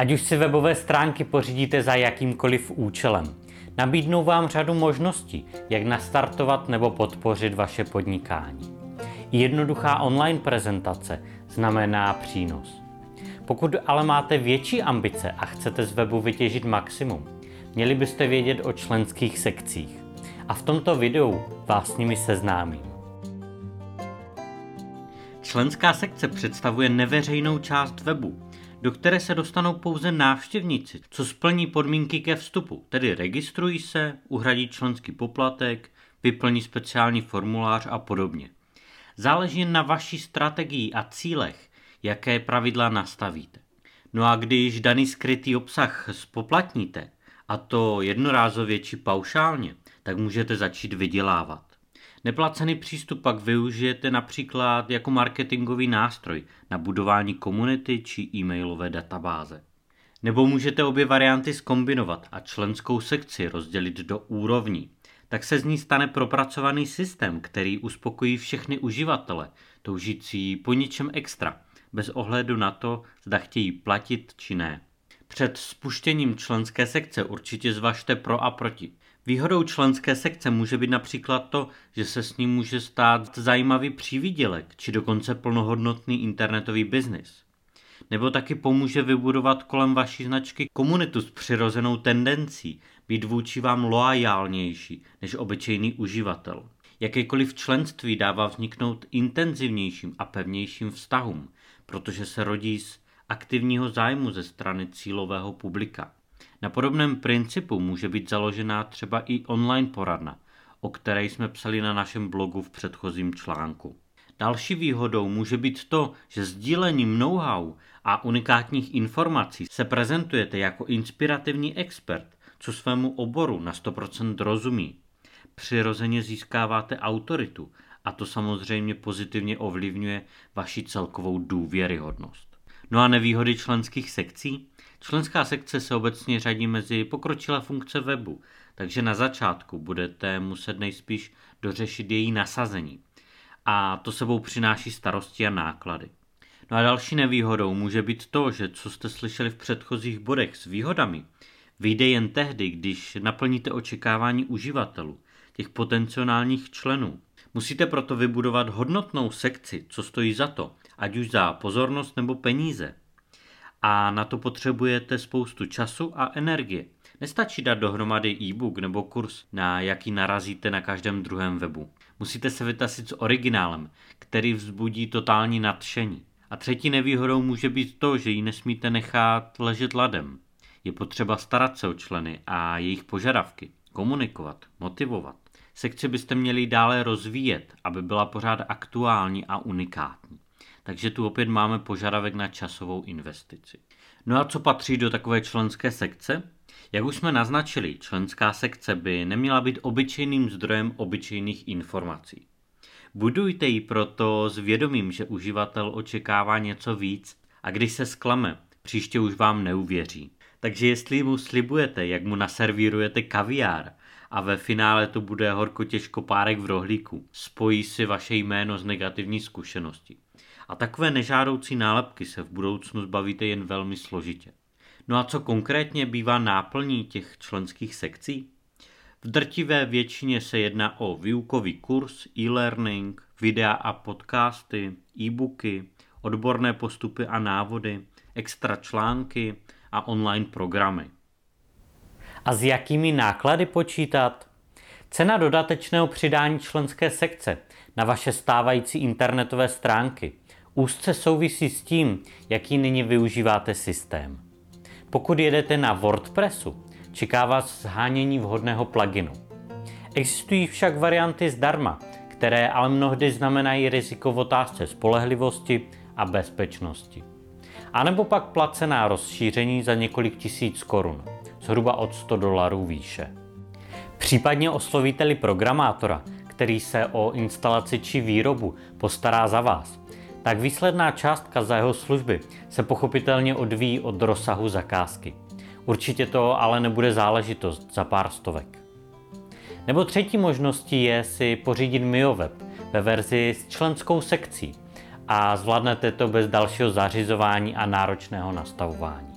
Ať už si webové stránky pořídíte za jakýmkoliv účelem, nabídnou vám řadu možností, jak nastartovat nebo podpořit vaše podnikání. Jednoduchá online prezentace znamená přínos. Pokud ale máte větší ambice a chcete z webu vytěžit maximum, měli byste vědět o členských sekcích. A v tomto videu vás s nimi seznámím. Členská sekce představuje neveřejnou část webu, do které se dostanou pouze návštěvníci, co splní podmínky ke vstupu, tedy registrují se, uhradí členský poplatek, vyplní speciální formulář a podobně. Záleží na vaší strategii a cílech, jaké pravidla nastavíte. No a když daný skrytý obsah spoplatníte, a to jednorázově či paušálně, tak můžete začít vydělávat. Neplacený přístup pak využijete například jako marketingový nástroj na budování komunity či e-mailové databáze. Nebo můžete obě varianty skombinovat a členskou sekci rozdělit do úrovní. Tak se z ní stane propracovaný systém, který uspokojí všechny uživatele, toužící po ničem extra, bez ohledu na to, zda chtějí platit či ne. Před spuštěním členské sekce určitě zvažte pro a proti. Výhodou členské sekce může být například to, že se s ním může stát zajímavý přívidělek či dokonce plnohodnotný internetový biznis. Nebo taky pomůže vybudovat kolem vaší značky komunitu s přirozenou tendencí být vůči vám loajálnější než obyčejný uživatel. Jakékoliv členství dává vzniknout intenzivnějším a pevnějším vztahům, protože se rodí z aktivního zájmu ze strany cílového publika. Na podobném principu může být založená třeba i online poradna, o které jsme psali na našem blogu v předchozím článku. Další výhodou může být to, že sdílením know-how a unikátních informací se prezentujete jako inspirativní expert, co svému oboru na 100% rozumí. Přirozeně získáváte autoritu a to samozřejmě pozitivně ovlivňuje vaši celkovou důvěryhodnost. No a nevýhody členských sekcí? Členská sekce se obecně řadí mezi pokročilé funkce webu, takže na začátku budete muset nejspíš dořešit její nasazení. A to sebou přináší starosti a náklady. No a další nevýhodou může být to, že co jste slyšeli v předchozích bodech s výhodami, vyjde jen tehdy, když naplníte očekávání uživatelů, těch potenciálních členů. Musíte proto vybudovat hodnotnou sekci, co stojí za to, ať už za pozornost nebo peníze a na to potřebujete spoustu času a energie. Nestačí dát dohromady e-book nebo kurz, na jaký narazíte na každém druhém webu. Musíte se vytasit s originálem, který vzbudí totální nadšení. A třetí nevýhodou může být to, že ji nesmíte nechat ležet ladem. Je potřeba starat se o členy a jejich požadavky, komunikovat, motivovat. Sekci byste měli dále rozvíjet, aby byla pořád aktuální a unikátní. Takže tu opět máme požadavek na časovou investici. No a co patří do takové členské sekce? Jak už jsme naznačili, členská sekce by neměla být obyčejným zdrojem obyčejných informací. Budujte ji proto s vědomím, že uživatel očekává něco víc a když se sklame, příště už vám neuvěří. Takže jestli mu slibujete, jak mu naservírujete kaviár a ve finále to bude horko těžko párek v rohlíku, spojí si vaše jméno z negativní zkušenosti. A takové nežádoucí nálepky se v budoucnu zbavíte jen velmi složitě. No a co konkrétně bývá náplní těch členských sekcí? V drtivé většině se jedná o výukový kurz, e-learning, videa a podcasty, e-booky, odborné postupy a návody, extra články a online programy. A s jakými náklady počítat? Cena dodatečného přidání členské sekce na vaše stávající internetové stránky úzce souvisí s tím, jaký nyní využíváte systém. Pokud jedete na WordPressu, čeká vás zhánění vhodného pluginu. Existují však varianty zdarma, které ale mnohdy znamenají riziko v otázce spolehlivosti a bezpečnosti. A nebo pak placená rozšíření za několik tisíc korun, zhruba od 100 dolarů výše. Případně oslovíte-li programátora, který se o instalaci či výrobu postará za vás, tak výsledná částka za jeho služby se pochopitelně odvíjí od rozsahu zakázky. Určitě to ale nebude záležitost za pár stovek. Nebo třetí možností je si pořídit MioWeb ve verzi s členskou sekcí a zvládnete to bez dalšího zařizování a náročného nastavování.